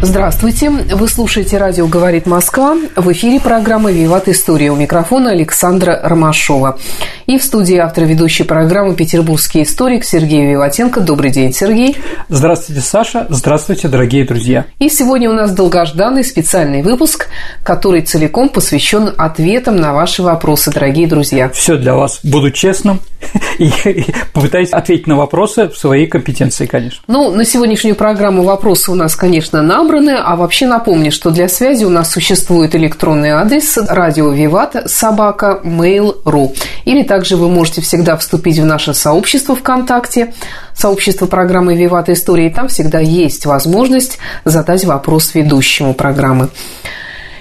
Здравствуйте. Вы слушаете радио «Говорит Москва». В эфире программа «Виват История». У микрофона Александра Ромашова. И в студии автор ведущей программы петербургский историк Сергей Виватенко. Добрый день, Сергей. Здравствуйте, Саша. Здравствуйте, дорогие друзья. И сегодня у нас долгожданный специальный выпуск, который целиком посвящен ответам на ваши вопросы, дорогие друзья. Все для вас. Буду честным и попытаюсь ответить на вопросы в своей компетенции, конечно. Ну, на сегодняшнюю программу вопросы у нас, конечно, нам набраны. А вообще напомню, что для связи у нас существует электронный адрес радио Виват собака mail.ru. Или также вы можете всегда вступить в наше сообщество ВКонтакте, сообщество программы Виват Истории. Там всегда есть возможность задать вопрос ведущему программы.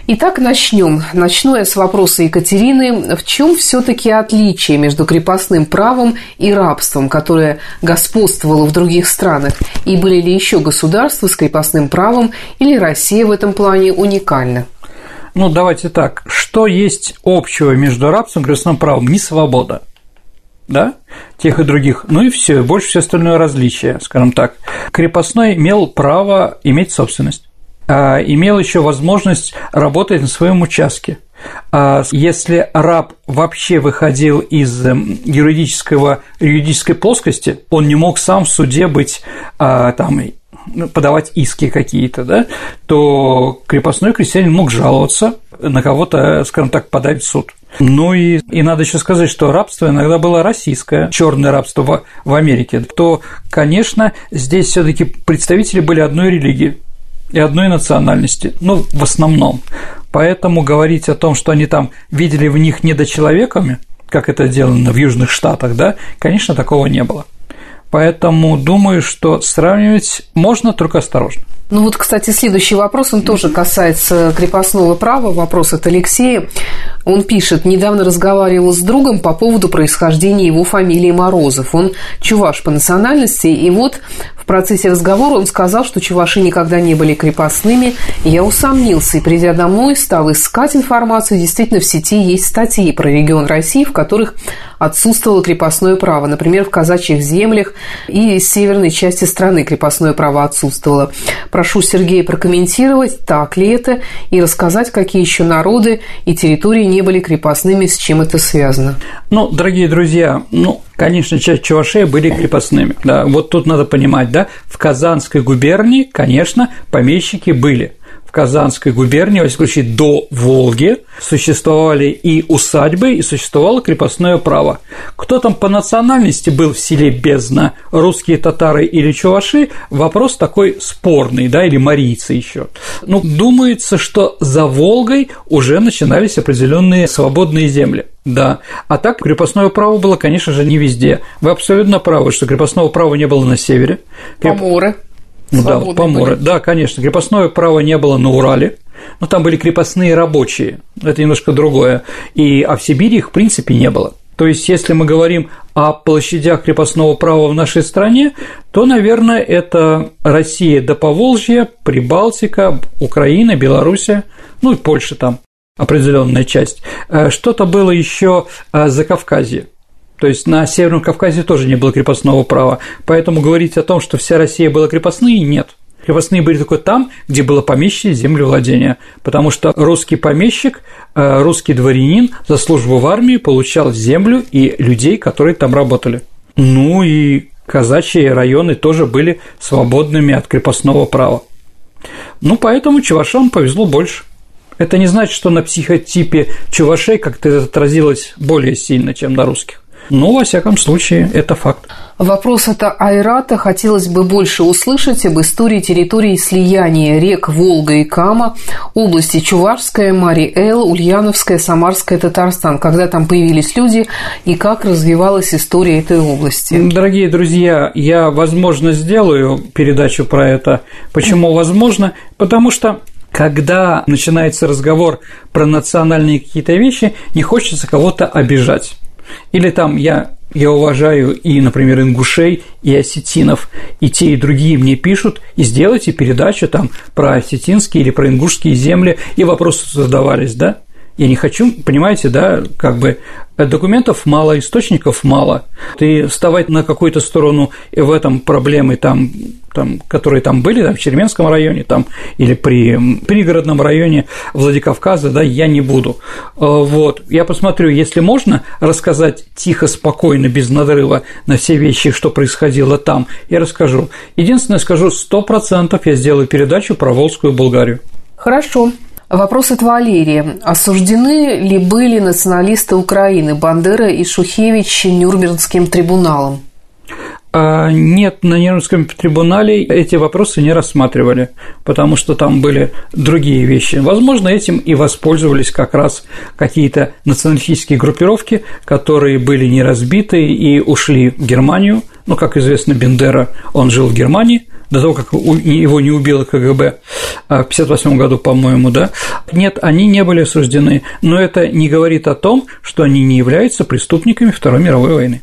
Итак, начнем. Начну я с вопроса Екатерины. В чем все-таки отличие между крепостным правом и рабством, которое господствовало в других странах? И были ли еще государства с крепостным правом, или Россия в этом плане уникальна? Ну, давайте так. Что есть общего между рабством и крепостным правом? Не свобода да, тех и других, ну и все, больше все остальное различие, скажем так. Крепостной имел право иметь собственность. А, имел еще возможность работать на своем участке. А если раб вообще выходил из эм, юридического, юридической плоскости, он не мог сам в суде быть а, там, ну, подавать иски какие-то, да, то крепостной крестьянин мог жаловаться на кого-то, скажем так, подать в суд. Ну и, и надо еще сказать, что рабство иногда было российское, черное рабство в, в Америке, то, конечно, здесь все-таки представители были одной религии и одной национальности, ну, в основном. Поэтому говорить о том, что они там видели в них недочеловеками, как это сделано в Южных Штатах, да, конечно, такого не было. Поэтому думаю, что сравнивать можно только осторожно. Ну вот, кстати, следующий вопрос, он тоже касается крепостного права, вопрос от Алексея. Он пишет, недавно разговаривал с другом по поводу происхождения его фамилии Морозов. Он чуваш по национальности, и вот процессе разговора он сказал, что чуваши никогда не были крепостными. Я усомнился и, придя домой, стал искать информацию. Действительно, в сети есть статьи про регион России, в которых отсутствовало крепостное право. Например, в казачьих землях и северной части страны крепостное право отсутствовало. Прошу Сергея прокомментировать, так ли это, и рассказать, какие еще народы и территории не были крепостными, с чем это связано. Ну, дорогие друзья, ну, конечно, часть чувашей были крепостными. Да, вот тут надо понимать, да, в Казанской губернии, конечно, помещики были в Казанской губернии, во всяком случае, до Волги, существовали и усадьбы, и существовало крепостное право. Кто там по национальности был в селе Бездна, русские татары или чуваши, вопрос такой спорный, да, или марийцы еще. Ну, думается, что за Волгой уже начинались определенные свободные земли. Да. А так крепостное право было, конечно же, не везде. Вы абсолютно правы, что крепостного права не было на севере. Поморы. Ну, да, поморы. Были. Да, конечно, крепостное право не было на Урале, но там были крепостные рабочие, это немножко другое, и, а в Сибири их в принципе не было. То есть, если мы говорим о площадях крепостного права в нашей стране, то, наверное, это Россия до Поволжья, Прибалтика, Украина, Белоруссия, ну и Польша там определенная часть. Э, что-то было еще э, за Кавказье. То есть на Северном Кавказе тоже не было крепостного права. Поэтому говорить о том, что вся Россия была крепостной, нет. Крепостные были только там, где было помещичье землевладение, потому что русский помещик, э, русский дворянин за службу в армии получал землю и людей, которые там работали. Ну и казачьи районы тоже были свободными от крепостного права. Ну, поэтому чувашам повезло больше. Это не значит, что на психотипе чувашей как-то это отразилось более сильно, чем на русских. Ну, во всяком случае, это факт. Вопрос от Айрата. Хотелось бы больше услышать об истории территории слияния рек Волга и Кама, области Чувашская, Мари-Эл, Ульяновская, Самарская, Татарстан. Когда там появились люди и как развивалась история этой области? Дорогие друзья, я, возможно, сделаю передачу про это. Почему возможно? Потому что когда начинается разговор про национальные какие-то вещи, не хочется кого-то обижать. Или там я я уважаю и, например, ингушей, и осетинов, и те, и другие мне пишут, и сделайте передачу там про осетинские или про ингушские земли, и вопросы задавались, да? Я не хочу, понимаете, да, как бы документов мало, источников мало. И вставать на какую-то сторону в этом проблемы, там, там, которые там были, там, в Череменском районе там, или при пригородном районе Владикавказа, да, я не буду. Э, вот. Я посмотрю, если можно рассказать тихо, спокойно, без надрыва на все вещи, что происходило там, я расскажу. Единственное, скажу, сто процентов я сделаю передачу про Волжскую Болгарию. Хорошо. Вопрос от Валерия. Осуждены ли были националисты Украины Бандера и Шухевич Нюрнбергским трибуналом? А, нет, на Нюрнбергском трибунале эти вопросы не рассматривали, потому что там были другие вещи. Возможно, этим и воспользовались как раз какие-то националистические группировки, которые были не разбиты и ушли в Германию. Ну, как известно, Бендера, он жил в Германии – до того, как его не убило КГБ а, в 1958 году, по-моему, да, нет, они не были осуждены, но это не говорит о том, что они не являются преступниками Второй мировой войны.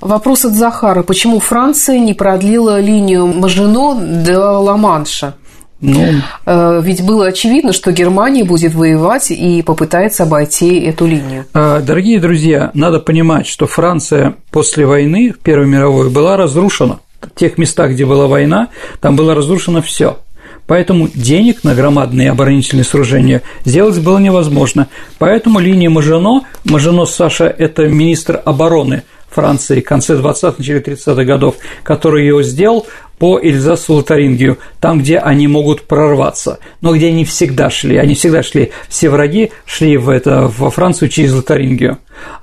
Вопрос от Захара. Почему Франция не продлила линию Мажино до Ла-Манша? Ну, э, Ведь было очевидно, что Германия будет воевать и попытается обойти эту линию. А, дорогие друзья, надо понимать, что Франция после войны, в Первой мировой, была разрушена тех местах, где была война, там было разрушено все. Поэтому денег на громадные оборонительные сооружения сделать было невозможно. Поэтому линия Мажино, Мажино Саша – это министр обороны Франции в конце 20-х, начале 30-х годов, который ее сделал по Эльзасу Лотарингию, там, где они могут прорваться, но где они всегда шли, они всегда шли, все враги шли в это, во Францию через Лотарингию.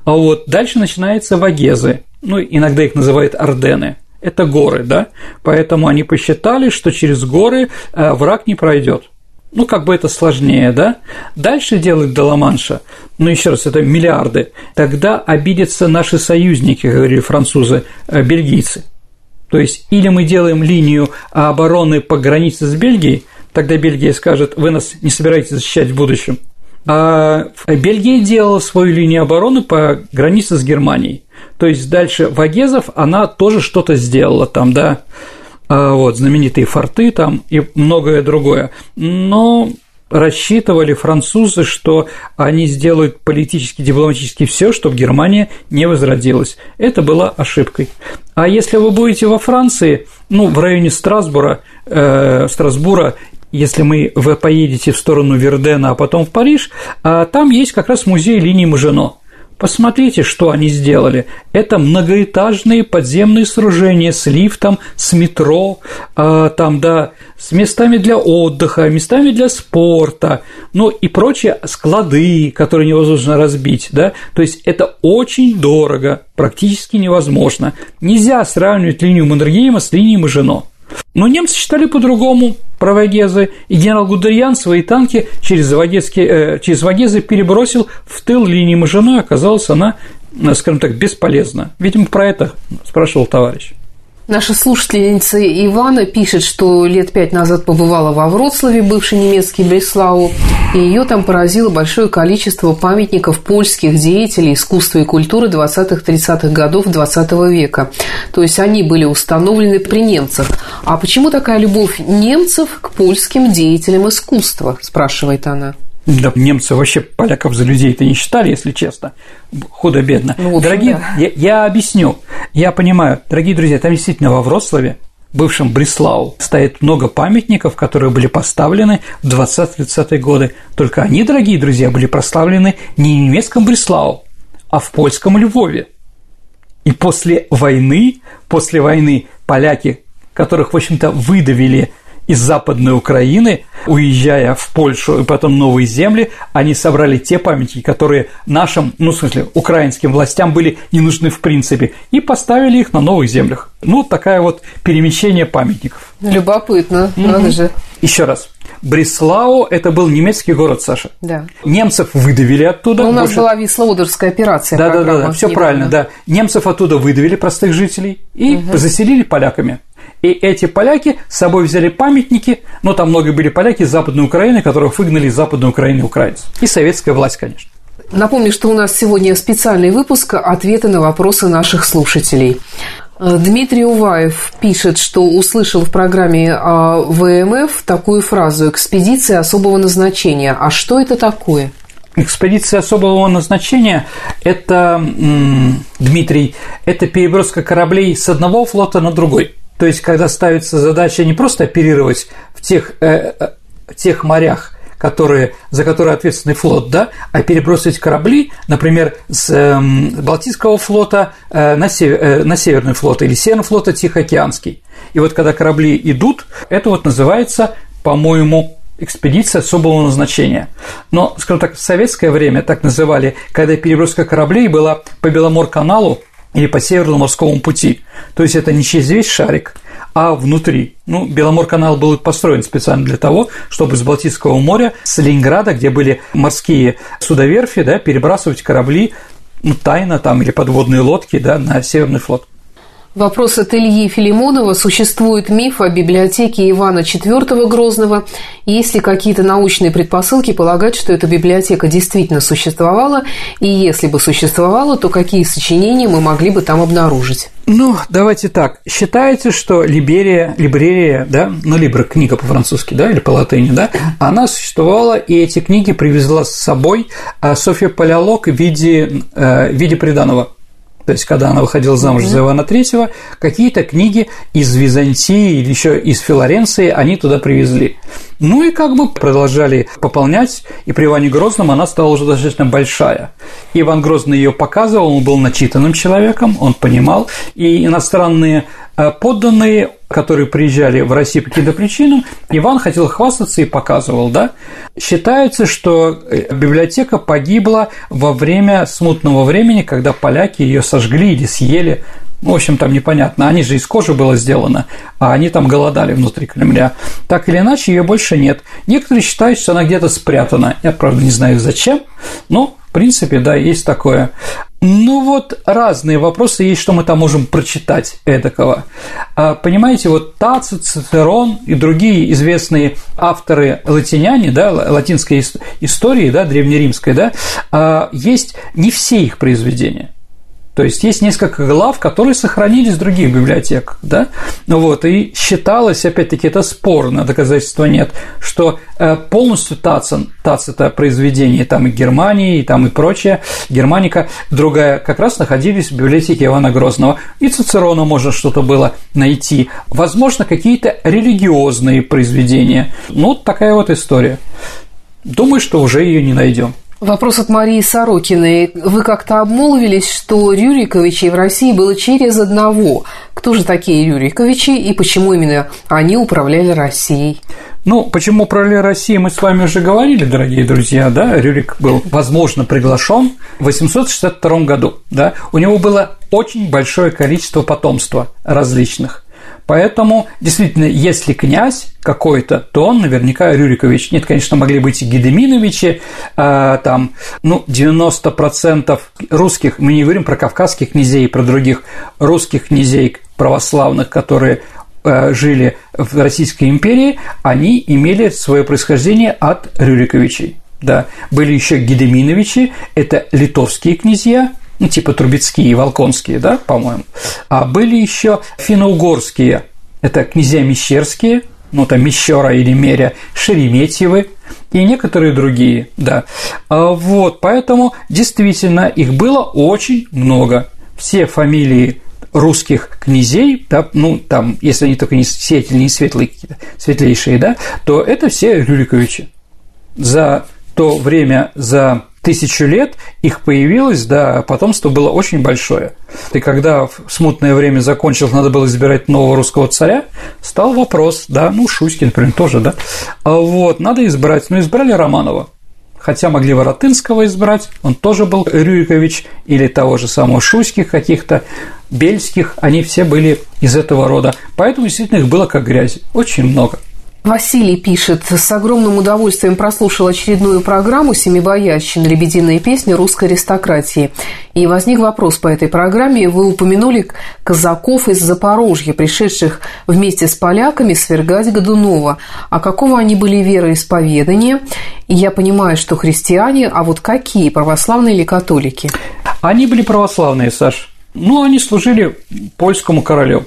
А вот дальше начинается Вагезы, ну, иногда их называют Ордены – это горы, да, поэтому они посчитали, что через горы э, враг не пройдет. Ну, как бы это сложнее, да? Дальше делать до Ла-Манша, ну, еще раз, это миллиарды, тогда обидятся наши союзники, говорили французы, э, бельгийцы. То есть, или мы делаем линию обороны по границе с Бельгией, тогда Бельгия скажет, вы нас не собираетесь защищать в будущем. А Бельгия делала свою линию обороны по границе с Германией. То есть дальше Вагезов, она тоже что-то сделала там, да, вот, знаменитые форты там и многое другое. Но рассчитывали французы, что они сделают политически, дипломатически все, чтобы Германия не возродилась. Это была ошибкой. А если вы будете во Франции, ну, в районе Страсбура, э, Страсбура если мы вы поедете в сторону Вердена, а потом в Париж, а там есть как раз музей линии Мажино. Посмотрите, что они сделали. Это многоэтажные подземные сооружения с лифтом, с метро, э, там, да, с местами для отдыха, местами для спорта, ну и прочие склады, которые невозможно разбить, да. То есть это очень дорого, практически невозможно. Нельзя сравнивать линию Маннергейма с линией Мажино. Но немцы считали по-другому про Вагезы, и генерал Гудериан свои танки через, э, через Вагезы перебросил в тыл линии Мажино, оказалась она, э, скажем так, бесполезна. Видимо, про это спрашивал товарищ. Наша слушательница Ивана пишет, что лет пять назад побывала во Вроцлаве, бывший немецкий Бреслау, и ее там поразило большое количество памятников польских деятелей искусства и культуры 20-30-х годов 20 века. То есть они были установлены при немцах. А почему такая любовь немцев к польским деятелям искусства, спрашивает она. Да, немцы вообще поляков за людей-то не считали, если честно. Худо-бедно. Ну, Дорогие, да. я, я объясню. Я понимаю, дорогие друзья, там действительно во Вроцлаве бывшем Бреслау, стоит много памятников, которые были поставлены в 20-30-е годы. Только они, дорогие друзья, были прославлены не в немецком Бреслау, а в польском Львове. И после войны, после войны поляки, которых, в общем-то, выдавили из Западной Украины, уезжая в Польшу и потом новые земли, они собрали те памятники, которые нашим, ну, в смысле, украинским властям были не нужны в принципе, и поставили их на новых землях. Ну, такая вот перемещение памятников. Любопытно, mm-hmm. надо же. Еще раз. Бреслау – это был немецкий город, Саша. Да. Немцев выдавили оттуда. Но у нас больше... была Вислоудерская операция. Да, да, да, да, все правильно, да. Немцев оттуда выдавили, простых жителей, и угу. заселили поляками. И эти поляки с собой взяли памятники, но там много были поляки из Западной Украины, которых выгнали из Западной Украины украинцы. И советская власть, конечно. Напомню, что у нас сегодня специальный выпуск «Ответы на вопросы наших слушателей». Дмитрий Уваев пишет, что услышал в программе а, ВМФ такую фразу «экспедиция особого назначения». А что это такое? Экспедиция особого назначения – это, Дмитрий, это переброска кораблей с одного флота на другой. То есть, когда ставится задача не просто оперировать в тех, э, э тех морях, которые, за которые ответственный флот, да, а перебросить корабли, например, с э, Балтийского флота э, на, север, э, на Северный флот или Северный флот Тихоокеанский. И вот когда корабли идут, это вот называется, по-моему, экспедиция особого назначения. Но, скажем так, в советское время так называли, когда переброска кораблей была по Беломор-каналу или по Северному морскому пути. То есть это не через весь шарик, а внутри. Ну, Беломор-канал был построен специально для того, чтобы с Балтийского моря, с Ленинграда, где были морские судоверфи, да, перебрасывать корабли ну, тайно там или подводные лодки да, на Северный флот. Вопрос от Ильи Филимонова. Существует миф о библиотеке Ивана IV Грозного. Есть ли какие-то научные предпосылки полагать, что эта библиотека действительно существовала? И если бы существовала, то какие сочинения мы могли бы там обнаружить? Ну, давайте так. Считается, что Либерия, Либрерия, да, ну, Либра книга по-французски, да, или по латыни, да, она существовала, и эти книги привезла с собой а, Софья Палеолог в виде, э, в виде приданого то есть когда она выходила замуж за Ивана III, какие-то книги из Византии или еще из Флоренции они туда привезли. Ну и как бы продолжали пополнять, и при Иване Грозном она стала уже достаточно большая. Иван Грозный ее показывал, он был начитанным человеком, он понимал, и иностранные подданные, которые приезжали в Россию по каким-то причинам, Иван хотел хвастаться и показывал, да. Считается, что э, библиотека погибла во время смутного времени, когда поляки ее сожгли или съели, в общем, там непонятно. Они же из кожи было сделано, а они там голодали внутри Кремля. Так или иначе, ее больше нет. Некоторые считают, что она где-то спрятана. Я, правда, не знаю зачем, но, в принципе, да, есть такое. Ну вот разные вопросы есть, что мы там можем прочитать эдакого. А, понимаете, вот Тацит, Цицерон и другие известные авторы латиняне, да, латинской истории, да, древнеримской, да, а, есть не все их произведения. То есть есть несколько глав, которые сохранились в других библиотеках, да, ну вот, и считалось, опять-таки, это спорно, доказательства нет, что э, полностью Тацин, Тацита произведение там и Германии, и там и прочее, Германика, другая, как раз находились в библиотеке Ивана Грозного, и Цицерона можно что-то было найти, возможно, какие-то религиозные произведения, ну, такая вот история. Думаю, что уже ее не найдем. Вопрос от Марии Сорокиной. Вы как-то обмолвились, что Рюриковичей в России было через одного. Кто же такие Рюриковичи и почему именно они управляли Россией? Ну, почему управляли Россией, мы с вами уже говорили, дорогие друзья, да, Рюрик был, возможно, приглашен в 862 году, да, у него было очень большое количество потомства различных. Поэтому, действительно, если князь какой-то, то он наверняка Рюрикович. Нет, конечно, могли быть и Гедеминовичи, э, там, ну, 90% русских, мы не говорим про кавказских князей, про других русских князей православных, которые э, жили в Российской империи, они имели свое происхождение от Рюриковичей. Да, были еще Гедеминовичи, это литовские князья, ну, типа Трубецкие и Волконские, да, по-моему. А были еще финно-угорские, это князья Мещерские, ну, там Мещера или Меря, Шереметьевы и некоторые другие, да. А вот, поэтому действительно их было очень много. Все фамилии русских князей, да, ну, там, если они только не светлые, не светлые какие-то, светлейшие, да, то это все Рюриковичи. За то время, за тысячу лет их появилось, да, потомство было очень большое. И когда в смутное время закончилось, надо было избирать нового русского царя, стал вопрос, да, ну, Шуйский, например, тоже, да, а вот, надо избрать, ну, избрали Романова, хотя могли Воротынского избрать, он тоже был Рюрикович, или того же самого Шуйских каких-то, Бельских, они все были из этого рода. Поэтому действительно их было как грязи, очень много. Василий пишет, с огромным удовольствием прослушал очередную программу «Семибоярщина. Лебединая песня русской аристократии». И возник вопрос по этой программе. Вы упомянули казаков из Запорожья, пришедших вместе с поляками свергать Годунова. А какого они были вероисповедания? И я понимаю, что христиане, а вот какие, православные или католики? Они были православные, Саш. Ну, они служили польскому королю.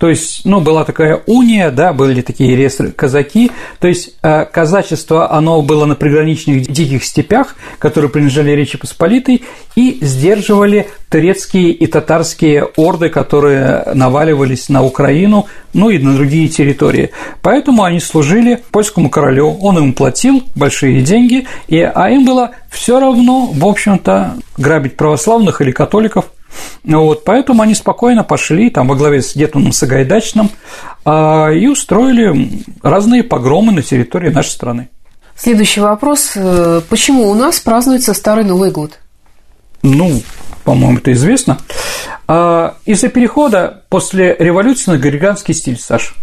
То есть, ну, была такая уния, да, были такие реестры казаки. То есть, э, казачество, оно было на приграничных диких степях, которые принадлежали Речи Посполитой, и сдерживали турецкие и татарские орды, которые наваливались на Украину, ну и на другие территории. Поэтому они служили польскому королю, он им платил большие деньги, и, а им было все равно, в общем-то, грабить православных или католиков – вот, поэтому они спокойно пошли там во главе с Гетманом Сагайдачным а, и устроили разные погромы на территории нашей страны. Следующий вопрос. Э, почему у нас празднуется Старый Новый год? Ну, по-моему, это известно. А, из-за перехода после революции на григорианский стиль, Саш.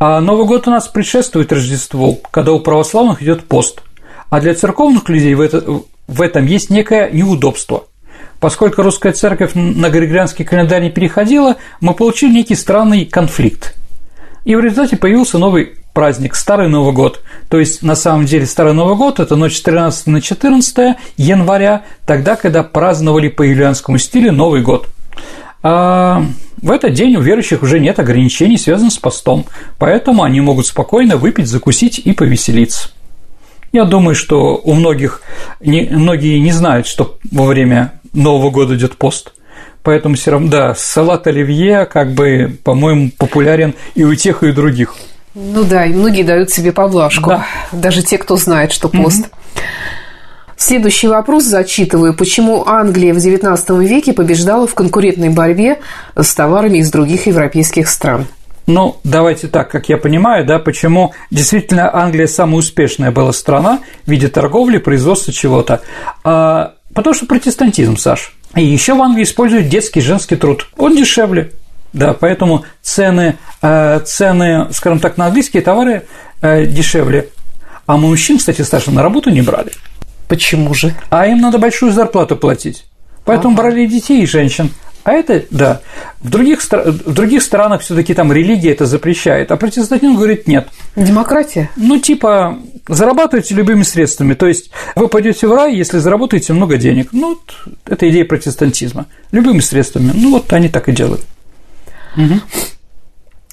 А Новый год у нас предшествует Рождеству, когда у православных идет пост. А для церковных людей в, это, в этом есть некое неудобство. Поскольку русская церковь на Григорианский календарь не переходила, мы получили некий странный конфликт. И в результате появился новый праздник – Старый Новый год. То есть, на самом деле, Старый Новый год – это ночь с 13 на 14 января, тогда, когда праздновали по юлианскому стилю Новый год. А в этот день у верующих уже нет ограничений, связанных с постом, поэтому они могут спокойно выпить, закусить и повеселиться. Я думаю, что у многих, не, многие не знают, что во время Нового года идет пост. Поэтому все равно, да, салат оливье, как бы, по-моему, популярен и у тех, и у других. Ну да, и многие дают себе поблажку. Да. Даже те, кто знает, что пост. Угу. Следующий вопрос зачитываю. Почему Англия в XIX веке побеждала в конкурентной борьбе с товарами из других европейских стран? Ну, давайте так, как я понимаю, да, почему действительно Англия самая успешная была страна в виде торговли, производства чего-то. А Потому что протестантизм, Саш. И еще в Англии используют детский женский труд. Он дешевле. Да, поэтому цены, э, цены, скажем так, на английские товары э, дешевле. А мужчин, кстати, Саша, на работу не брали. Почему же? А им надо большую зарплату платить. Поэтому ага. брали детей и женщин. А это, да, в других, в других странах все таки там религия это запрещает, а протестантизм говорит нет. Демократия? Ну, типа, зарабатывайте любыми средствами. То есть вы пойдете в рай, если заработаете много денег. Ну, вот это идея протестантизма. Любыми средствами. Ну, вот они так и делают. Угу.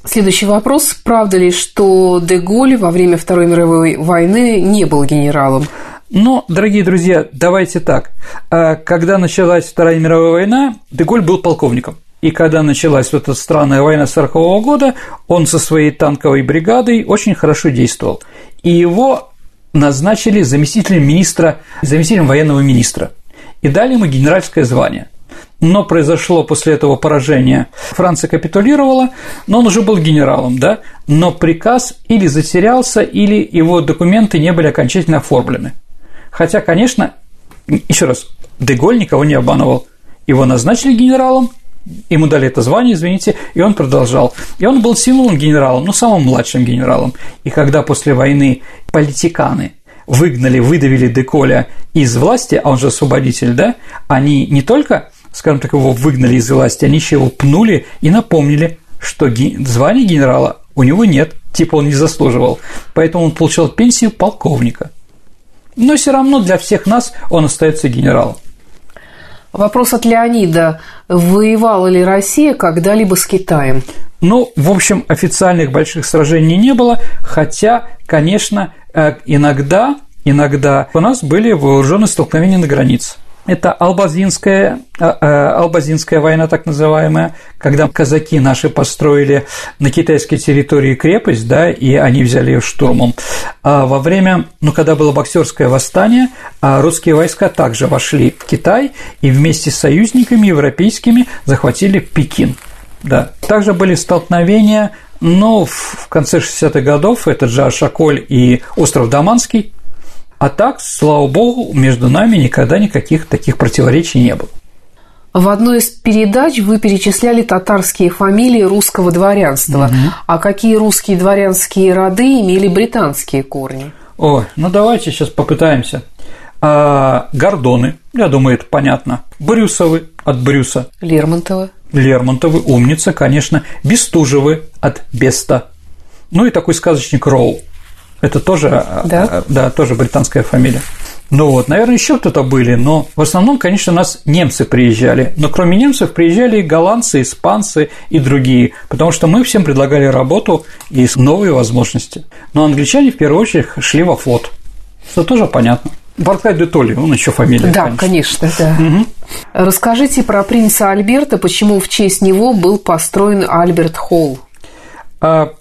Следующий вопрос. Правда ли, что Деголь во время Второй мировой войны не был генералом? Но, дорогие друзья, давайте так. А, когда началась Вторая мировая война, Деголь был полковником. И когда началась вот эта странная война 40 -го года, он со своей танковой бригадой очень хорошо действовал. И его назначили заместителем министра, заместителем военного министра. И дали ему генеральское звание. Но произошло после этого поражение. Франция капитулировала, но он уже был генералом, да? Но приказ или затерялся, или его документы не были окончательно оформлены. Хотя, конечно, еще раз, Деголь никого не обманывал. Его назначили генералом, ему дали это звание, извините, и он продолжал. И он был символом генералом, ну, самым младшим генералом. И когда после войны политиканы выгнали, выдавили Деколя из власти, а он же освободитель, да, они не только, скажем так, его выгнали из власти, они еще его пнули и напомнили, что звание генерала у него нет, типа он не заслуживал. Поэтому он получал пенсию полковника но все равно для всех нас он остается генералом. Вопрос от Леонида. Воевала ли Россия когда-либо с Китаем? Ну, в общем, официальных больших сражений не было, хотя, конечно, э, иногда, иногда у нас были вооруженные столкновения на границе. Это Албазинская, а, а, Албазинская война, так называемая, когда казаки наши построили на китайской территории крепость, да, и они взяли ее штурмом. А во время, ну, когда было боксерское восстание, русские войска также вошли в Китай и вместе с союзниками европейскими захватили Пекин. Да. Также были столкновения но в конце 60-х годов это Джа Шаколь и остров Даманский, а так, слава богу, между нами никогда никаких таких противоречий не было. В одной из передач вы перечисляли татарские фамилии русского дворянства. Угу. А какие русские дворянские роды имели британские корни? О, ну давайте сейчас попытаемся. А, Гордоны, я думаю, это понятно. Брюсовы от Брюса. Лермонтовы. Лермонтовы, умница, конечно. Бестужевы от Беста. Ну и такой сказочник Роу. Это тоже, а, да? А, да, тоже британская фамилия. Ну вот, наверное, еще кто-то были, но в основном, конечно, у нас немцы приезжали. Но кроме немцев приезжали и голландцы, испанцы и другие, потому что мы всем предлагали работу и новые возможности. Но англичане в первую очередь шли во флот, что тоже понятно. Барклай де Толли, он еще фамилия. Да, конечно, конечно да. Угу. Расскажите про принца Альберта, почему в честь него был построен Альберт Холл. А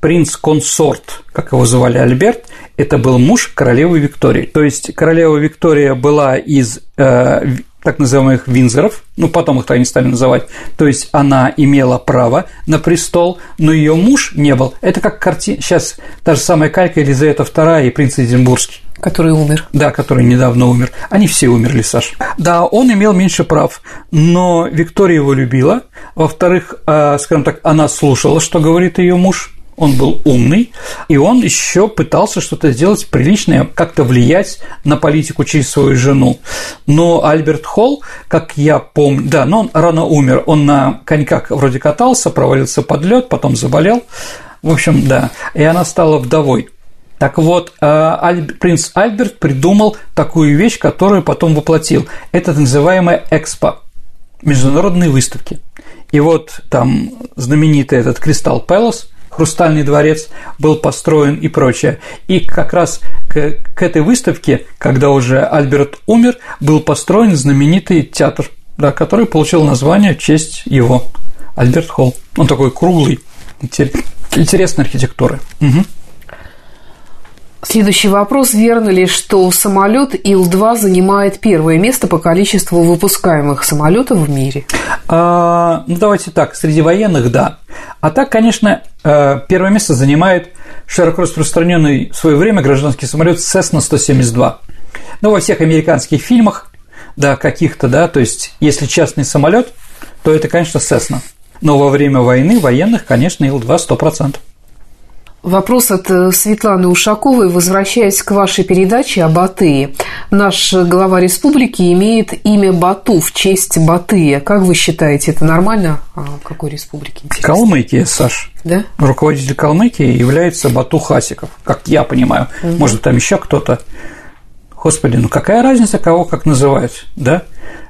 принц-консорт, как его звали Альберт, это был муж королевы Виктории. То есть королева Виктория была из э, так называемых Винзоров, ну потом их так они стали называть, то есть она имела право на престол, но ее муж не был. Это как картина, сейчас та же самая калька Елизавета II и принц Эдинбургский. Который умер. Да, который недавно умер. Они все умерли, Саш. Да, он имел меньше прав, но Виктория его любила. Во-вторых, э, скажем так, она слушала, что говорит ее муж он был умный, и он еще пытался что-то сделать приличное, как-то влиять на политику через свою жену. Но Альберт Холл, как я помню, да, но он рано умер, он на коньках вроде катался, провалился под лед, потом заболел, в общем, да, и она стала вдовой. Так вот, э, принц Альберт придумал такую вещь, которую потом воплотил. Это называемая экспо, международные выставки. И вот там знаменитый этот Кристалл Пэлас – Хрустальный дворец был построен и прочее. И как раз к, к этой выставке, когда уже Альберт умер, был построен знаменитый театр, да, который получил название в честь его, Альберт Холл. Он такой круглый, интересной архитектуры. Угу. Следующий вопрос. Верно ли, что самолет Ил-2 занимает первое место по количеству выпускаемых самолетов в мире? А, ну, давайте так. Среди военных – да. А так, конечно, э, первое место занимает широко распространенный в свое время гражданский самолет Cessna-172. Ну, во всех американских фильмах, да, каких-то, да, то есть, если частный самолет, то это, конечно, Cessna. Но во время войны военных, конечно, Ил-2 100%. Вопрос от э, Светланы Ушаковой. Возвращаясь к вашей передаче о Батые. Наш глава республики имеет имя Бату в честь Батыя. Как вы считаете, это нормально? А в какой республике? Интересно? Калмыкия, Саш. Да? Руководитель Калмыкии является Бату Хасиков, как я понимаю. Угу. Может, там еще кто-то. Господи, ну какая разница, кого как называть, да?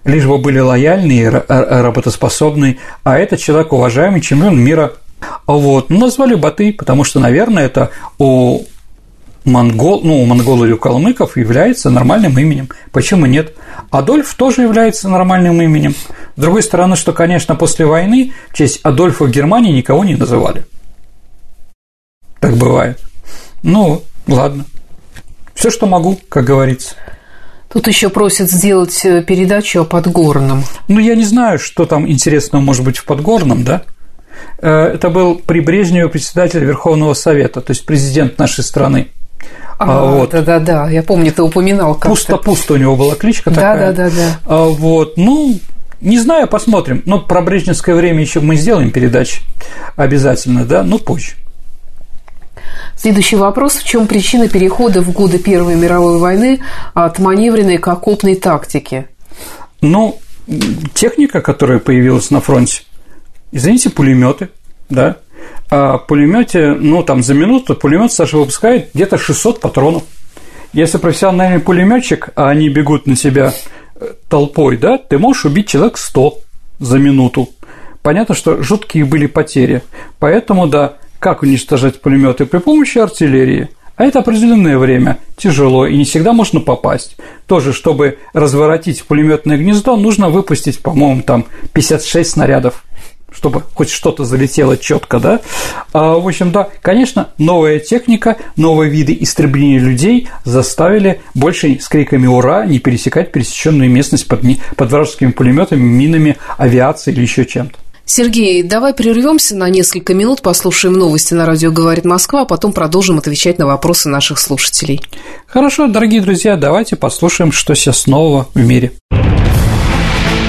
Лишь бы были лояльные, работоспособные, а этот человек уважаемый чемпион мира вот. Ну, назвали Баты, потому что, наверное, это у монгол, ну, у монгол или у калмыков является нормальным именем. Почему нет? Адольф тоже является нормальным именем. С другой стороны, что, конечно, после войны в честь Адольфа в Германии никого не называли. Так бывает. Ну, ладно. Все, что могу, как говорится. Тут еще просят сделать э, передачу о Подгорном. Ну, я не знаю, что там интересного может быть в Подгорном, да? Э, это был при Брежневе председатель Верховного Совета, то есть президент нашей страны. А, а вот. да, да, да, я помню, ты упоминал как Пусто-пусто у него была кличка такая. Да, да, да, да. Вот, ну, не знаю, посмотрим. Но про брежневское время еще мы сделаем передачи обязательно, да, ну позже. Следующий вопрос. В чем причина перехода в годы Первой мировой войны от маневренной к окопной тактике? Ну, техника, которая появилась на фронте, извините, пулеметы, да, а пулемете, ну, там за минуту пулемет Саша выпускает где-то 600 патронов. Если профессиональный пулеметчик, а они бегут на себя э, толпой, да, ты можешь убить человек 100 за минуту. Понятно, что жуткие были потери. Поэтому, да, как уничтожать пулеметы при помощи артиллерии? А это определенное время, тяжело, и не всегда можно попасть. Тоже, чтобы разворотить пулеметное гнездо, нужно выпустить, по-моему, там 56 снарядов чтобы хоть что-то залетело четко, да. А, в общем, да, конечно, новая техника, новые виды истребления людей заставили больше с криками «Ура!» не пересекать пересеченную местность под, под вражескими пулеметами, минами, авиацией или еще чем-то. Сергей, давай прервемся на несколько минут, послушаем новости на радио «Говорит Москва», а потом продолжим отвечать на вопросы наших слушателей. Хорошо, дорогие друзья, давайте послушаем, что сейчас нового в мире.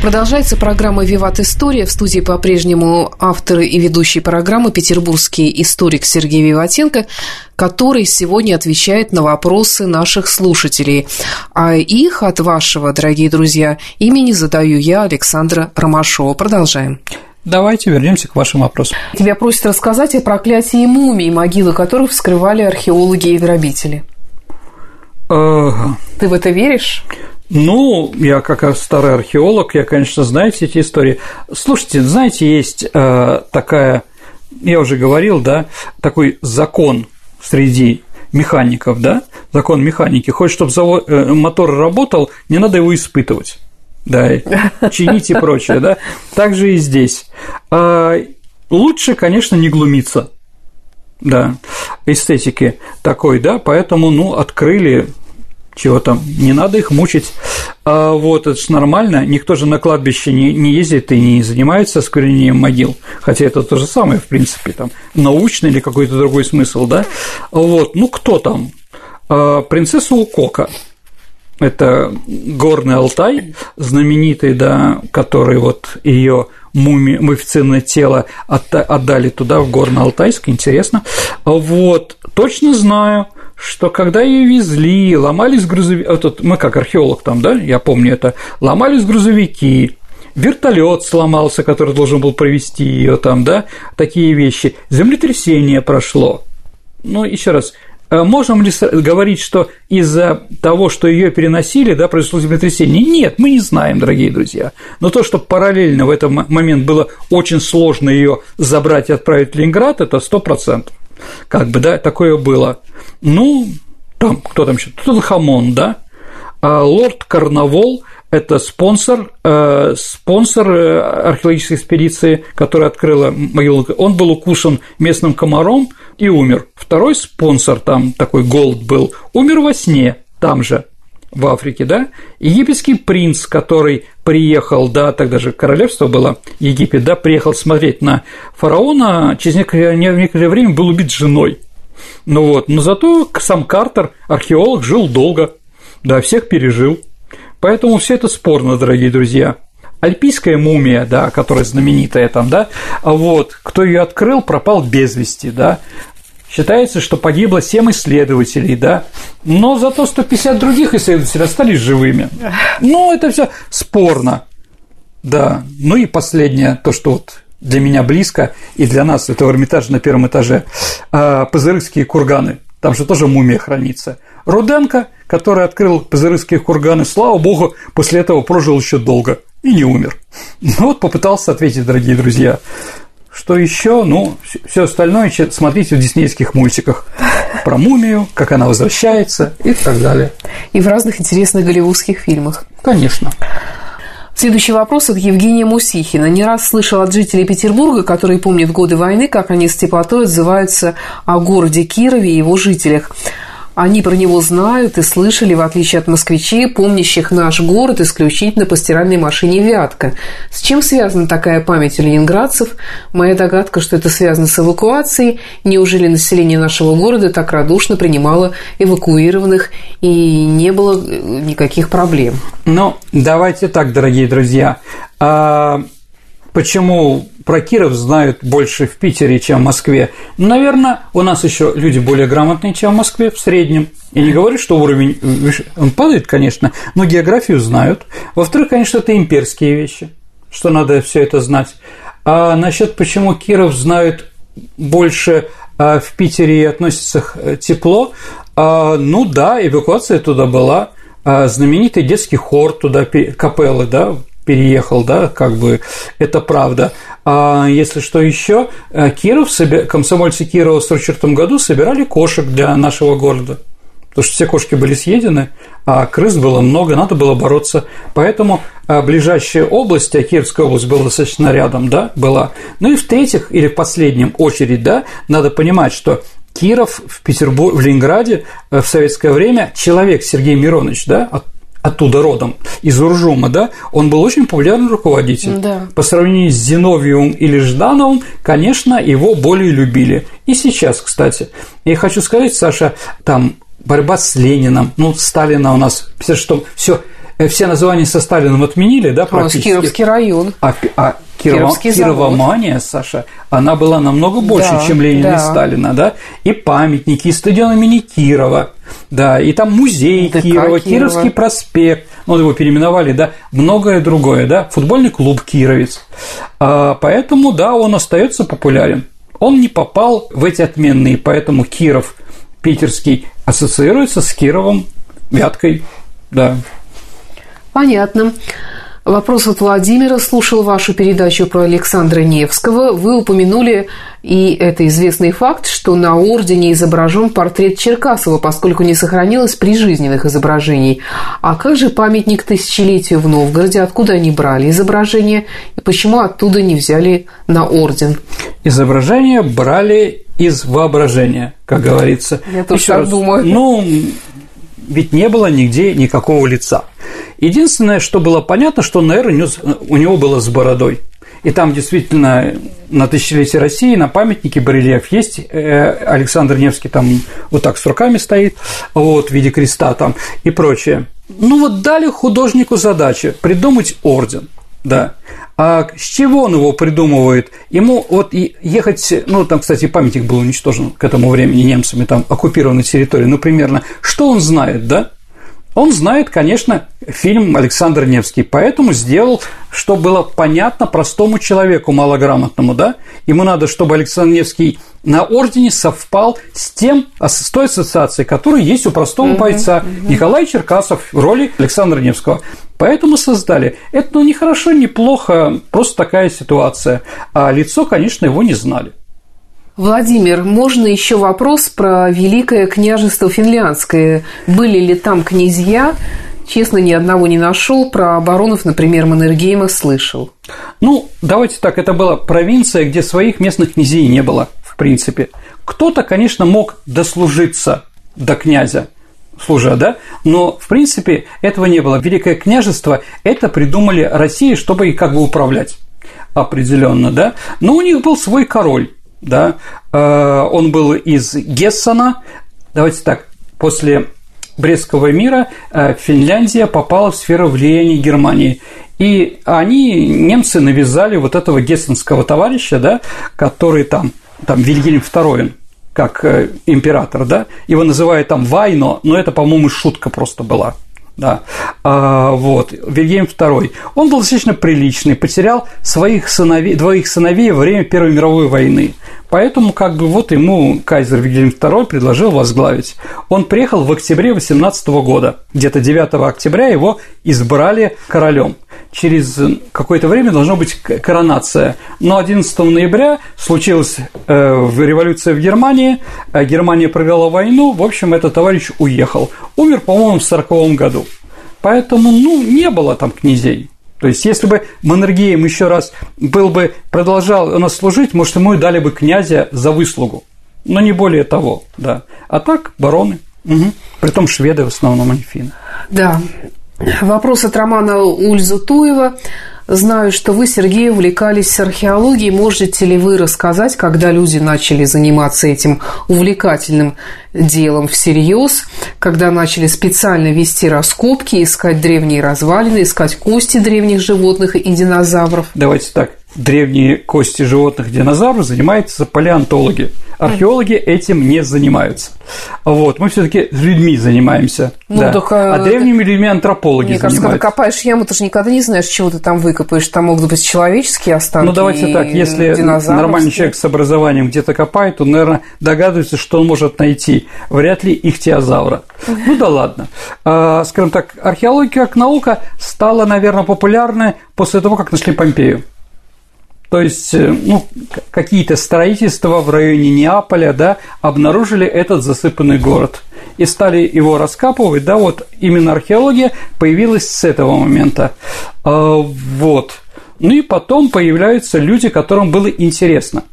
Продолжается программа «Виват История». В студии по-прежнему автор и ведущий программы петербургский историк Сергей Виватенко, который сегодня отвечает на вопросы наших слушателей. А их от вашего, дорогие друзья, имени задаю я, Александра Ромашова. Продолжаем. Давайте вернемся к вашим вопросам. Тебя просят рассказать о проклятии мумий, могилы которых вскрывали археологи и грабители. Ты в это веришь? Ну, я как старый археолог, я, конечно, знаю все эти истории. Слушайте, знаете, есть э, такая, я уже говорил, да, такой закон среди механиков, да, закон механики. Хочешь, чтобы завод, э, мотор работал, не надо его испытывать, да, чинить и прочее, да. Так же и здесь. А, лучше, конечно, не глумиться, да, эстетики такой, да, поэтому, ну, открыли чего там, не надо их мучить. А вот это же нормально, никто же на кладбище не, не ездит и не занимается сквернением могил, хотя это то же самое, в принципе, там, научный или какой-то другой смысл, да? Вот, ну кто там? А, принцесса Укока, это горный Алтай, знаменитый, да, который вот ее муми, мумифицированное тело отдали туда, в Горно-Алтайск, интересно. Вот, точно знаю – что когда ее везли, ломались грузовики, вот мы как археолог там, да, я помню это, ломались грузовики, вертолет сломался, который должен был провести ее там, да, такие вещи, землетрясение прошло. Ну, еще раз, э, можем ли говорить, что из-за того, что ее переносили, да, произошло землетрясение? Нет, мы не знаем, дорогие друзья. Но то, что параллельно в этот момент было очень сложно ее забрать и отправить в Ленинград, это сто процентов. Как бы, да, такое было. Ну, там, кто там еще? Тутанхамон, да? А лорд Карнавол – это спонсор, э, спонсор э, археологической экспедиции, которая открыла могилу. Он был укушен местным комаром и умер. Второй спонсор, там такой голод был, умер во сне там же в Африке, да, египетский принц, который приехал, да, тогда же королевство было Египет, да, приехал смотреть на фараона, через некоторое, некоторое время был убит женой. Ну вот, но зато сам Картер, археолог, жил долго, да, всех пережил. Поэтому все это спорно, дорогие друзья. Альпийская мумия, да, которая знаменитая там, да, а вот, кто ее открыл, пропал без вести, да, Считается, что погибло 7 исследователей, да, но зато 150 других исследователей остались живыми. Ну, это все спорно. Да, ну и последнее, то, что вот для меня близко, и для нас это в на первом этаже, а, Пазырыкские курганы, там же тоже мумия хранится. Руденко, который открыл Пазырыкские курганы, слава богу, после этого прожил еще долго и не умер. Ну вот попытался ответить, дорогие друзья. Что еще? Ну, все остальное смотрите в диснейских мультиках про мумию, как она возвращается и так далее. И в разных интересных голливудских фильмах. Конечно. Следующий вопрос от Евгения Мусихина. Не раз слышал от жителей Петербурга, которые помнят годы войны, как они с теплотой отзываются о городе Кирове и его жителях. Они про него знают и слышали, в отличие от москвичей, помнящих наш город исключительно по стиральной машине «Вятка». С чем связана такая память у ленинградцев? Моя догадка, что это связано с эвакуацией. Неужели население нашего города так радушно принимало эвакуированных и не было никаких проблем? Ну, давайте так, дорогие друзья. А Почему про Киров знают больше в Питере, чем в Москве? Наверное, у нас еще люди более грамотные, чем в Москве в среднем. Я не говорю, что уровень он падает, конечно, но географию знают. Во-вторых, конечно, это имперские вещи, что надо все это знать. А насчет почему Киров знают больше в Питере относится тепло. Ну да, эвакуация туда была. Знаменитый детский хор туда, капеллы, да, переехал, да, как бы это правда. А если что еще, Киров, комсомольцы Кирова в 44 году собирали кошек для нашего города потому что все кошки были съедены, а крыс было много, надо было бороться. Поэтому а, ближайшая область, а Киевская область была достаточно рядом, да, была. Ну и в-третьих, или в последнем очередь, да, надо понимать, что Киров в Петербурге, в Ленинграде э, в советское время человек Сергей Миронович, да, оттуда родом, из Уржума, да, он был очень популярный руководитель. Да. По сравнению с Зиновьевым или Ждановым, конечно, его более любили. И сейчас, кстати. Я хочу сказать, Саша, там борьба с Лениным, ну, Сталина у нас, все что, все, все названия со Сталином отменили, да, практически. Кировский район. А, а Кирова, Кировомания, Саша, она была намного больше, да, чем Ленина да. и Сталина, да, и памятники, и стадион имени Кирова, да, и там музей ДК Кирова, Кирова. Кировский проспект, ну, его переименовали, да, многое другое, да, футбольный клуб Кировец. А, поэтому, да, он остается популярен. Он не попал в эти отменные, поэтому Киров питерский ассоциируется с Кировом, Вяткой, да. Понятно. Вопрос от Владимира. Слушал вашу передачу про Александра Невского. Вы упомянули, и это известный факт, что на ордене изображен портрет Черкасова, поскольку не сохранилось прижизненных изображений. А как же памятник тысячелетию в Новгороде? Откуда они брали изображения? И почему оттуда не взяли на орден? Изображения брали из воображения, как говорится. Я тоже так раз. думаю. Ну, ведь не было нигде никакого лица. Единственное, что было понятно, что наверное, у него было с бородой. И там действительно на тысячелетие России на памятнике барельеф есть. Э, Александр Невский там вот так с руками стоит, вот, в виде креста там и прочее. Ну вот дали художнику задачу придумать орден. Да. А с чего он его придумывает? Ему вот ехать, ну, там, кстати, памятник был уничтожен к этому времени немцами, там, оккупированной территории, ну, примерно. Что он знает, да? Он знает, конечно, фильм Александр Невский, поэтому сделал, что было понятно простому человеку малограмотному, да? Ему надо, чтобы Александр Невский на ордене совпал с тем, с той ассоциацией, которая есть у простого бойца uh-huh, Николай Черкасов в роли Александра Невского. Поэтому создали. Это ну, не хорошо, не плохо, просто такая ситуация. А лицо, конечно, его не знали. Владимир, можно еще вопрос про Великое княжество Финляндское? Были ли там князья? Честно, ни одного не нашел. Про баронов, например, Маннергейма слышал. Ну, давайте так, это была провинция, где своих местных князей не было, в принципе. Кто-то, конечно, мог дослужиться до князя, служа, да, но, в принципе, этого не было. Великое княжество – это придумали России, чтобы их как бы управлять определенно, да, но у них был свой король, да, э, он был из Гессена, давайте так, после Брестского мира э, Финляндия попала в сферу влияния Германии. И они, немцы, навязали вот этого гессенского товарища, да, который там, там Вильгельм II, как э, император, да, его называют там Вайно, но это, по-моему, шутка просто была. Да. А, вот, Вильгельм II. Он был достаточно приличный, потерял своих сыновей, двоих сыновей во время Первой мировой войны. Поэтому, как бы, вот ему кайзер Вильгельм II предложил возглавить. Он приехал в октябре 18 года. Где-то 9 октября его избрали королем через какое-то время должна быть коронация. Но 11 ноября случилась э, революция в Германии, э, Германия проиграла войну, в общем, этот товарищ уехал. Умер, по-моему, в 40 году. Поэтому, ну, не было там князей. То есть, если бы Маннергейм еще раз был бы, продолжал у нас служить, может, ему и дали бы князя за выслугу. Но не более того, да. А так, бароны. Угу. Притом шведы в основном, а не финны. Да, Вопрос от Романа Ульзутуева. Знаю, что вы, Сергей, увлекались археологией. Можете ли вы рассказать, когда люди начали заниматься этим увлекательным делом всерьез, когда начали специально вести раскопки, искать древние развалины, искать кости древних животных и динозавров? Давайте так. Древние кости животных динозавров занимаются палеонтологи. Археологи этим не занимаются. Вот, мы все-таки людьми занимаемся. Ну, да. так, а, а древними людьми антропологи Мне занимаются. кажется, когда копаешь яму, ты же никогда не знаешь, чего ты там выкопаешь. Там могут быть человеческие останки. Ну, давайте так, если нормальный человек с образованием где-то копает, то, наверное, догадывается, что он может найти. Вряд ли ихтиозавра. Ну да ладно. А, скажем так, археология как наука стала, наверное, популярной после того, как нашли Помпею. То есть, э, ну, какие-то строительства в районе Неаполя, да, обнаружили этот засыпанный город и стали его раскапывать, да, вот именно археология появилась с этого момента. А, вот. Ну и потом появляются люди, которым было интересно.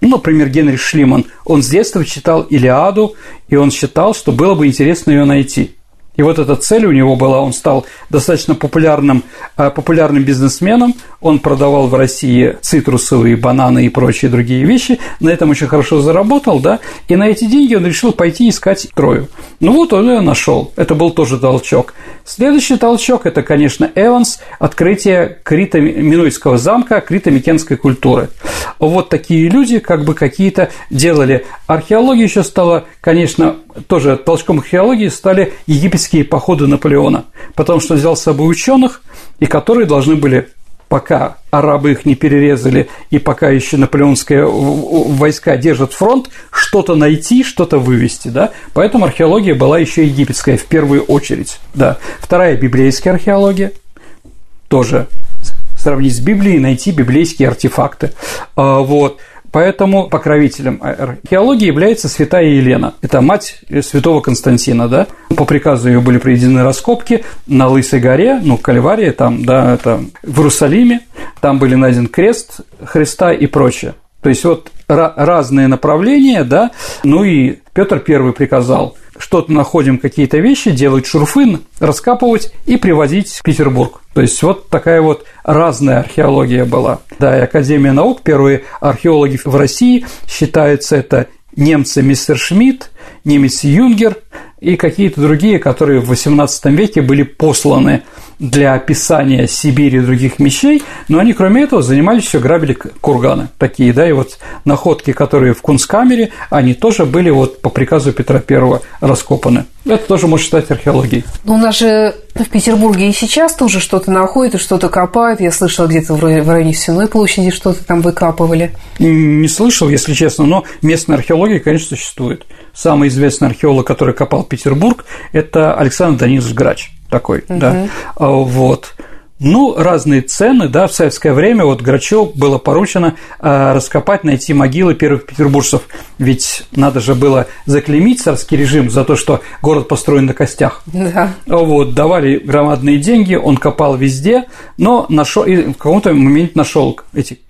Ну, например, Генрих Шлиман, он с детства читал Илиаду, и он считал, что было бы интересно ее найти. И вот эта цель у него была, он стал достаточно популярным, э, популярным бизнесменом, он продавал в России цитрусовые, бананы и прочие другие вещи, на этом очень хорошо заработал, да, и на эти деньги он решил пойти искать Трою. Ну вот он ее нашел, это был тоже толчок. Следующий толчок – это, конечно, Эванс, открытие Крита-Минойского замка, Крита-Микенской культуры. Вот такие люди как бы какие-то делали. Археология еще стала, конечно, тоже толчком археологии стали египетские походы Наполеона, потому что взял с собой ученых, и которые должны были пока арабы их не перерезали и пока еще наполеонские войска держат фронт, что-то найти, что-то вывести, да. Поэтому археология была еще египетская в первую очередь, да. Вторая библейская археология, тоже сравнить с Библией, найти библейские артефакты, а, вот. Поэтому покровителем археологии является святая Елена. Это мать святого Константина, да. По приказу ее были проведены раскопки на Лысой горе, ну, Кальварии, там, да, это в Иерусалиме. Там были найден крест Христа и прочее. То есть вот разные направления, да. Ну и Петр I приказал что-то находим, какие-то вещи, делать шурфы, раскапывать и привозить в Петербург. То есть вот такая вот разная археология была. Да, и Академия наук, первые археологи в России считаются это немцы мистер Шмидт, немец Юнгер и какие-то другие, которые в XVIII веке были посланы для описания Сибири и других вещей, но они, кроме этого, занимались все грабили курганы такие, да, и вот находки, которые в Кунсткамере, они тоже были вот по приказу Петра I раскопаны. Это тоже может считать археологией. Но у нас же в Петербурге и сейчас тоже что-то находят и что-то копают. Я слышала где-то в районе Сенной площади что-то там выкапывали. Не слышал, если честно, но местная археология, конечно, существует. Самый известный археолог, который копал Петербург, это Александр Данилович Грач такой, угу. да, а, вот. Ну, разные цены, да, в советское время вот Грачу было поручено э, раскопать, найти могилы первых петербуржцев, ведь надо же было заклеймить царский режим за то, что город построен на костях. Да. Вот, давали громадные деньги, он копал везде, но нашел, и в каком-то моменте нашел эти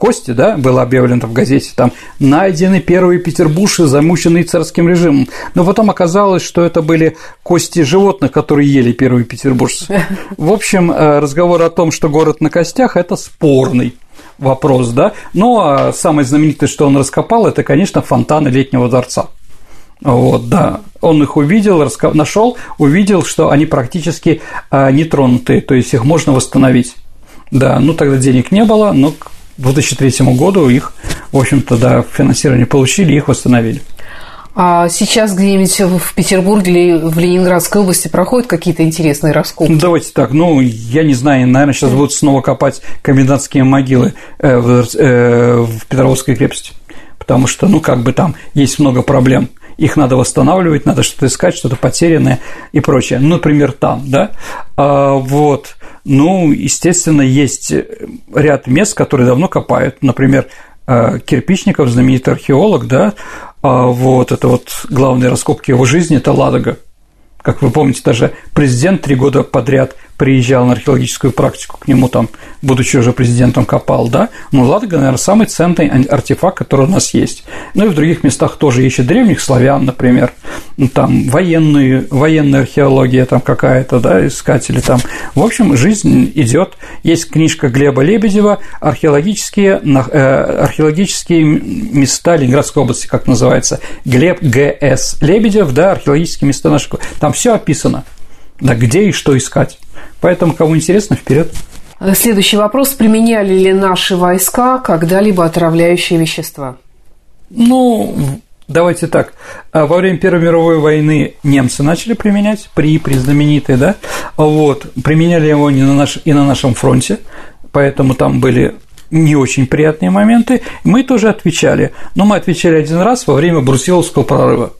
Кости, да, было объявлено в газете, там найдены первые петербуржцы, замученные царским режимом. Но потом оказалось, что это были кости животных, которые ели первые петербуржцы. В общем, э, разговор о том, что город на костях, это спорный вопрос, да. Ну, а самое знаменитое, что он раскопал, это, конечно, фонтаны летнего дворца. Вот, да. Он их увидел, раска... нашел, увидел, что они практически э, нетронутые, то есть их можно восстановить. Да, ну тогда денег не было, но 2003 году их, в общем-то, да, финансирование получили, их восстановили. А сейчас где-нибудь в Петербурге или в Ленинградской области проходят какие-то интересные раскопки? Ну, давайте так, ну, я не знаю, наверное, сейчас будут снова копать комендантские могилы э, в, э, в Петровской крепости, потому что, ну, как бы там есть много проблем их надо восстанавливать, надо что-то искать, что-то потерянное и прочее. Ну, например, там, да, а, вот. Ну, естественно, есть ряд мест, которые давно копают. Например, э, Кирпичников, знаменитый археолог, да, а вот это вот главные раскопки его жизни – это Ладога. Как вы помните, даже президент три года подряд приезжал на археологическую практику, к нему там, будучи уже президентом, копал, да, но Ладога, наверное, самый ценный артефакт, который у нас есть. Ну и в других местах тоже ищет древних славян, например, ну, там военные, военная археология там какая-то, да, искатели там. В общем, жизнь идет. Есть книжка Глеба Лебедева «Археологические, э, археологические места Ленинградской области», как называется, Глеб Г.С. Лебедев, да, археологические места нашего. Там все описано, да, где и что искать. Поэтому, кому интересно, вперед. Следующий вопрос. Применяли ли наши войска когда-либо отравляющие вещества? Ну, давайте так. А во время Первой мировой войны немцы начали применять, при, при знаменитой, да, вот, применяли его не на наш, и на нашем фронте, поэтому там были не очень приятные моменты, мы тоже отвечали, но мы отвечали один раз во время Брусиловского прорыва,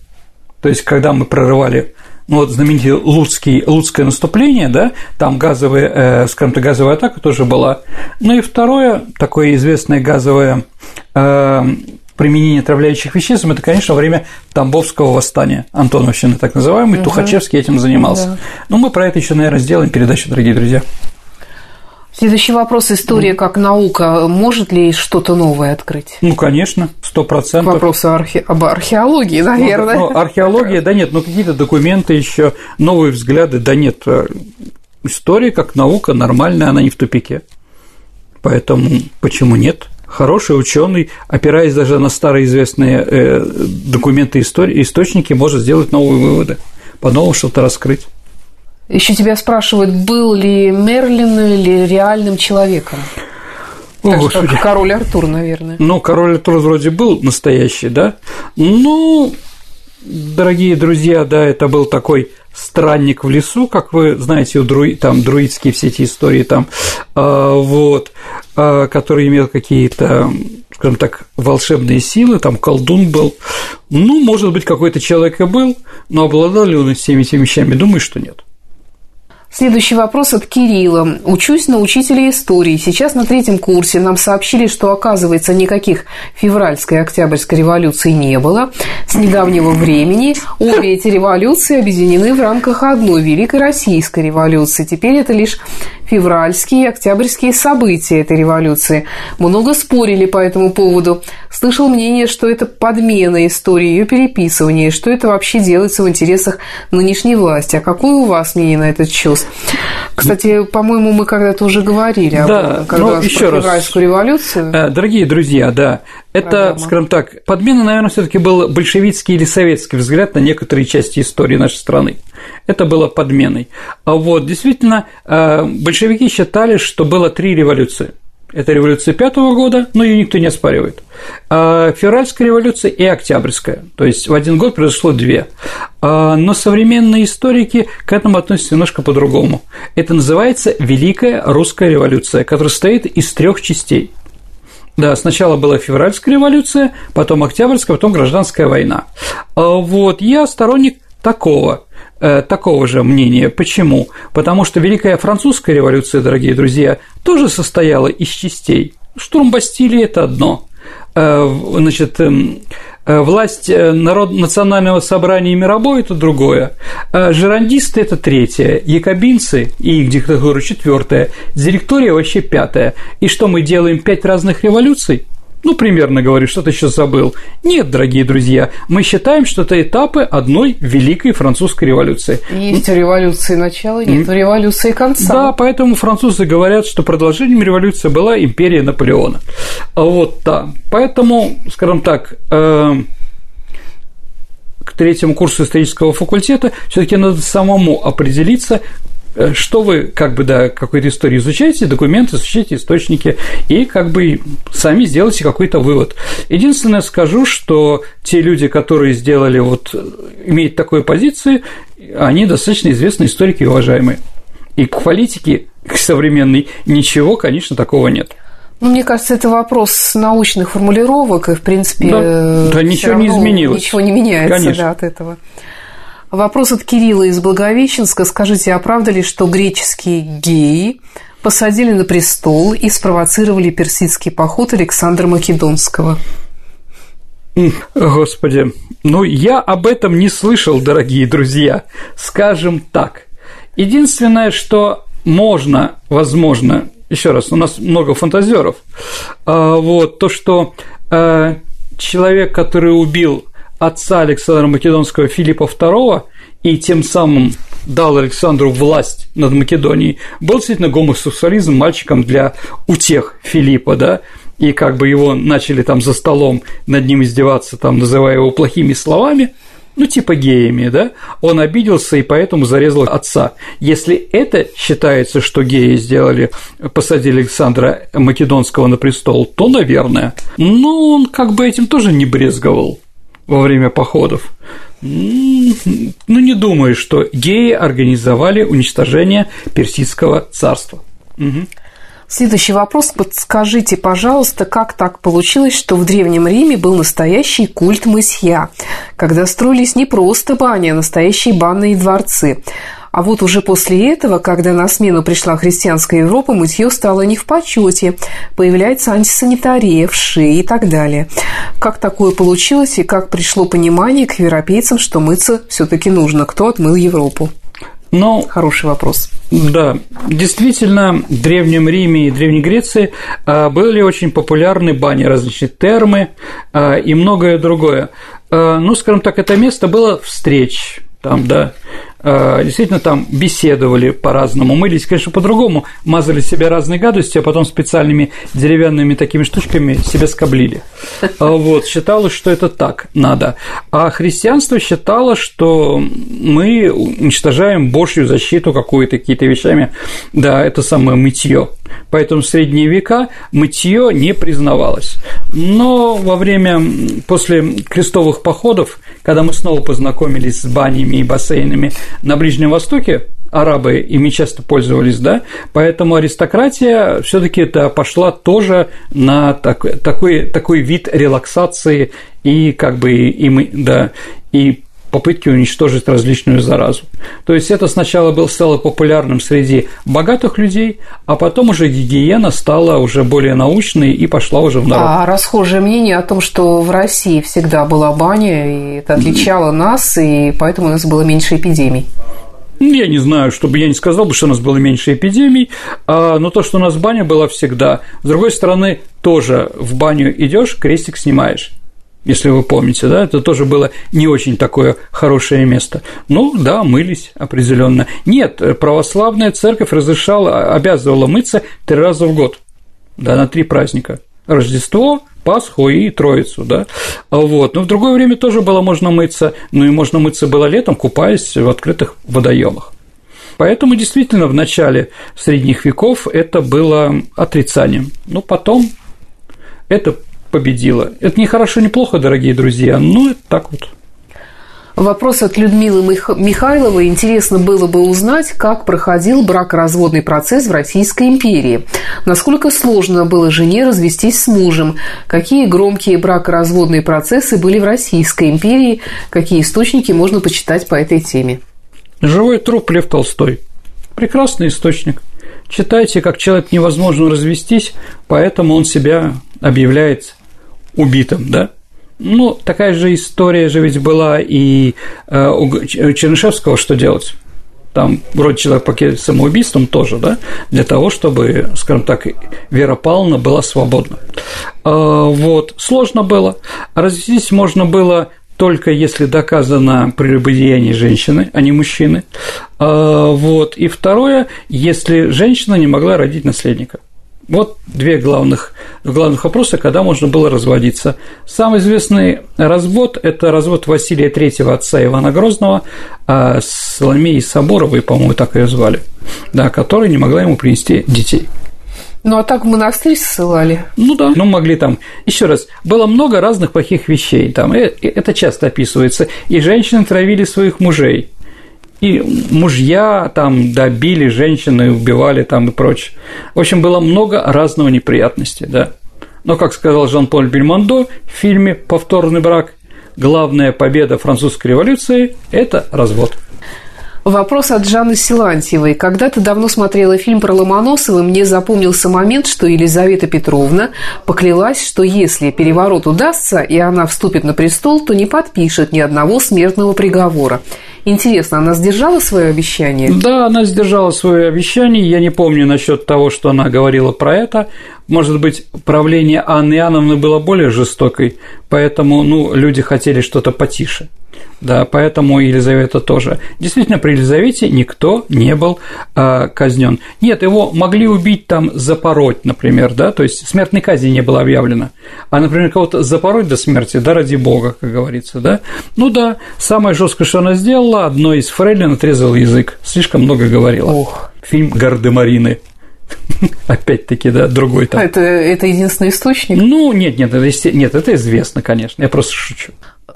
то есть, когда мы прорывали ну, вот знаменитое Луцкий, Луцкое наступление, да, там газовая, э, скажем так, газовая атака тоже была. Ну и второе, такое известное газовое э, применение отравляющих веществ, это, конечно, время Тамбовского восстания, Антоновщины так называемый, угу. Тухачевский этим занимался. Да. Ну, мы про это еще, наверное, сделаем передачу, дорогие друзья. Следующий вопрос. История как наука. Может ли что-то новое открыть? Ну, конечно, сто процентов. Вопрос архе... об археологии, наверное. Ну, археология, да нет, но какие-то документы еще, новые взгляды, да нет. История как наука нормальная, она не в тупике. Поэтому почему нет? хороший ученый, опираясь даже на старые известные э, документы истории, источники, может сделать новые выводы, по-новому что-то раскрыть. Еще тебя спрашивают, был ли Мерлин или реальным человеком? О, так Господи. Как король Артур, наверное. Ну, король Артур вроде был настоящий, да? Ну, дорогие друзья, да, это был такой странник в лесу, как вы знаете, у друи, там друидские все эти истории там, а, вот, а, который имел какие-то, скажем так, волшебные силы, там колдун был. Ну, может быть, какой-то человек и был, но обладал ли он всеми этими вещами? Думаю, что нет. Следующий вопрос от Кирилла. Учусь на учителя истории. Сейчас на третьем курсе нам сообщили, что, оказывается, никаких февральской и октябрьской революций не было. С недавнего времени обе эти революции объединены в рамках одной Великой Российской революции. Теперь это лишь февральские и октябрьские события этой революции. Много спорили по этому поводу. Слышал мнение, что это подмена истории, ее переписывание, что это вообще делается в интересах нынешней власти. А какое у вас мнение на этот счет? Кстати, по-моему, мы когда-то уже говорили об да, этом, когда ну, еще про февральскую революцию. Э, дорогие друзья, да, это, Программа. скажем так, подмена, наверное, все таки был большевистский или советский взгляд на некоторые части истории нашей страны это было подменой. А вот действительно э, большевики считали, что было три революции. Это революция пятого года, но ее никто не оспаривает. А февральская революция и октябрьская. То есть в один год произошло две. А, но современные историки к этому относятся немножко по-другому. Это называется Великая русская революция, которая состоит из трех частей. Да, сначала была февральская революция, потом октябрьская, потом гражданская война. Вот я сторонник такого Э, такого же мнения. Почему? Потому что Великая Французская революция, дорогие друзья, тоже состояла из частей. Штурм Бастилии – это одно. Э, значит, эм, власть народ, национального собрания мировой – это другое. Жерандисты – это третье. Якобинцы и их диктатура – четвертое. Директория вообще пятое. И что мы делаем? Пять разных революций? Ну, примерно говорю, что-то еще забыл. Нет, дорогие друзья, мы считаем, что это этапы одной великой французской революции. Есть у революции начало, нет у революции конца. Да, поэтому французы говорят, что продолжением революции была империя Наполеона. Вот, да. Поэтому, скажем так, э, к третьему курсу исторического факультета все-таки надо самому определиться, что вы, как бы, да, какой-то истории изучаете, документы, изучаете источники, и как бы сами сделайте какой-то вывод. Единственное скажу, что те люди, которые сделали вот, имеют такой позиции, они достаточно известные историки и уважаемые. И к политике к современной ничего, конечно, такого нет. Ну, мне кажется, это вопрос научных формулировок, и, в принципе, да, да ничего не изменилось. Ничего не меняется да, от этого. Вопрос от Кирилла из Благовещенска. Скажите, а правда ли, что греческие геи посадили на престол и спровоцировали персидский поход Александра Македонского? Господи, ну я об этом не слышал, дорогие друзья, скажем так. Единственное, что можно, возможно, еще раз, у нас много фантазеров, а, вот то, что а, человек, который убил отца Александра Македонского Филиппа II и тем самым дал Александру власть над Македонией, был действительно гомосексуализм мальчиком для утех Филиппа, да, и как бы его начали там за столом над ним издеваться, там, называя его плохими словами, ну, типа геями, да, он обиделся и поэтому зарезал отца. Если это считается, что геи сделали, посадили Александра Македонского на престол, то, наверное. Но он как бы этим тоже не брезговал во время походов. Ну, не думаю, что геи организовали уничтожение Персидского царства. Угу. Следующий вопрос. Подскажите, пожалуйста, как так получилось, что в Древнем Риме был настоящий культ мысья, когда строились не просто бани, а настоящие банные дворцы? А вот уже после этого, когда на смену пришла христианская Европа, мытье стало не в почете, появляется антисанитария, вши и так далее. Как такое получилось и как пришло понимание к европейцам, что мыться все-таки нужно? Кто отмыл Европу? Ну, Хороший вопрос. Да, действительно, в Древнем Риме и Древней Греции а, были очень популярны бани, различные термы а, и многое другое. А, ну, скажем так, это место было встреч, там, да, действительно там беседовали по-разному, мылись, конечно, по-другому, мазали себе разные гадости, а потом специальными деревянными такими штучками себя скоблили. Э, вот, считалось, что это так надо. А христианство считало, что мы уничтожаем Божью защиту какую-то, какие-то вещами, да, это самое мытье. Поэтому в средние века мытье не признавалось. Но во время, после крестовых походов, когда мы снова познакомились с банями и бассейнами на Ближнем Востоке, арабы ими часто пользовались, да, поэтому аристократия все таки это пошла тоже на такой, такой, такой вид релаксации и как бы и мы, да, и попытки уничтожить различную заразу. То есть это сначала был стало популярным среди богатых людей, а потом уже гигиена стала уже более научной и пошла уже в народ. А расхожее мнение о том, что в России всегда была баня, и это отличало нас, и поэтому у нас было меньше эпидемий. Я не знаю, чтобы я не сказал бы, что у нас было меньше эпидемий, а, но то, что у нас баня была всегда. С другой стороны, тоже в баню идешь, крестик снимаешь если вы помните, да, это тоже было не очень такое хорошее место. Ну, да, мылись определенно. Нет, православная церковь разрешала, обязывала мыться три раза в год, да, на три праздника. Рождество, Пасху и Троицу, да, вот. Но в другое время тоже было можно мыться, ну и можно мыться было летом, купаясь в открытых водоемах. Поэтому действительно в начале средних веков это было отрицанием. Но потом это победила. Это не хорошо, не плохо, дорогие друзья, но это так вот. Вопрос от Людмилы Михайловой. Интересно было бы узнать, как проходил бракоразводный процесс в Российской империи. Насколько сложно было жене развестись с мужем? Какие громкие бракоразводные процессы были в Российской империи? Какие источники можно почитать по этой теме? Живой труп Лев Толстой. Прекрасный источник. Читайте, как человек невозможно развестись, поэтому он себя объявляет убитым, да? Ну, такая же история же ведь была и э, у Чернышевского, что делать? Там вроде человек покинет самоубийством тоже, да, для того, чтобы, скажем так, Вера Павловна была свободна. А, вот, сложно было. Развестись можно было только если доказано прелюбодеяние женщины, а не мужчины. А, вот. И второе, если женщина не могла родить наследника. Вот две главных, главных вопроса, когда можно было разводиться. Самый известный развод – это развод Василия III, отца Ивана Грозного, а с Соломеей Соборовой, по-моему, так ее звали, да, которая не могла ему принести детей. Ну, а так в монастырь ссылали. Ну да, ну могли там. Еще раз, было много разных плохих вещей там, э, это часто описывается. И женщины травили своих мужей, и мужья там добили женщины, убивали там и прочее. В общем, было много разного неприятностей, да. Но, как сказал Жан-Поль Бельмондо в фильме «Повторный брак», главная победа французской революции – это развод. Вопрос от Жанны Силантьевой. Когда-то давно смотрела фильм про Ломоносова, мне запомнился момент, что Елизавета Петровна поклялась, что если переворот удастся, и она вступит на престол, то не подпишет ни одного смертного приговора. Интересно, она сдержала свое обещание? Да, она сдержала свое обещание. Я не помню насчет того, что она говорила про это. может быть, правление Анны Иоанновны было более жестокой, поэтому ну, люди хотели что-то потише. Да, поэтому Елизавета тоже. Действительно, при Елизавете никто не был э, казнен. Нет, его могли убить там, запороть, например, да, то есть смертной казни не было объявлено. А, например, кого-то запороть до смерти, да, ради бога, как говорится, да. Ну да, самое жесткое, что она сделала, одной из фрейлин отрезала язык, слишком много говорила. Ох. Фильм Гардемарины. Опять-таки, да, другой там. Это, это единственный источник? Ну, нет, нет, это, нет, это известно, конечно, я просто шучу.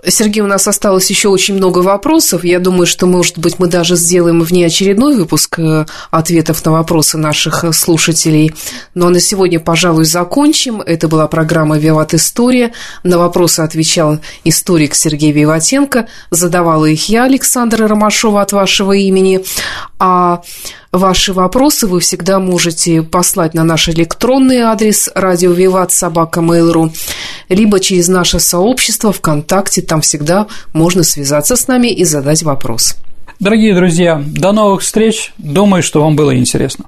Сергей, у нас осталось еще очень много вопросов. Я думаю, что, может быть, мы даже сделаем внеочередной выпуск э, ответов на вопросы наших э, слушателей. Но на сегодня, пожалуй, закончим. Это была программа «Виват История». На вопросы отвечал историк Сергей Виватенко. Задавала их я, Александра Ромашова, от вашего имени. А Ваши вопросы вы всегда можете послать на наш электронный адрес радио Виват собака Mail.ru, либо через наше сообщество ВКонтакте, там всегда можно связаться с нами и задать вопрос. Дорогие друзья, до новых встреч. Думаю, что вам было интересно.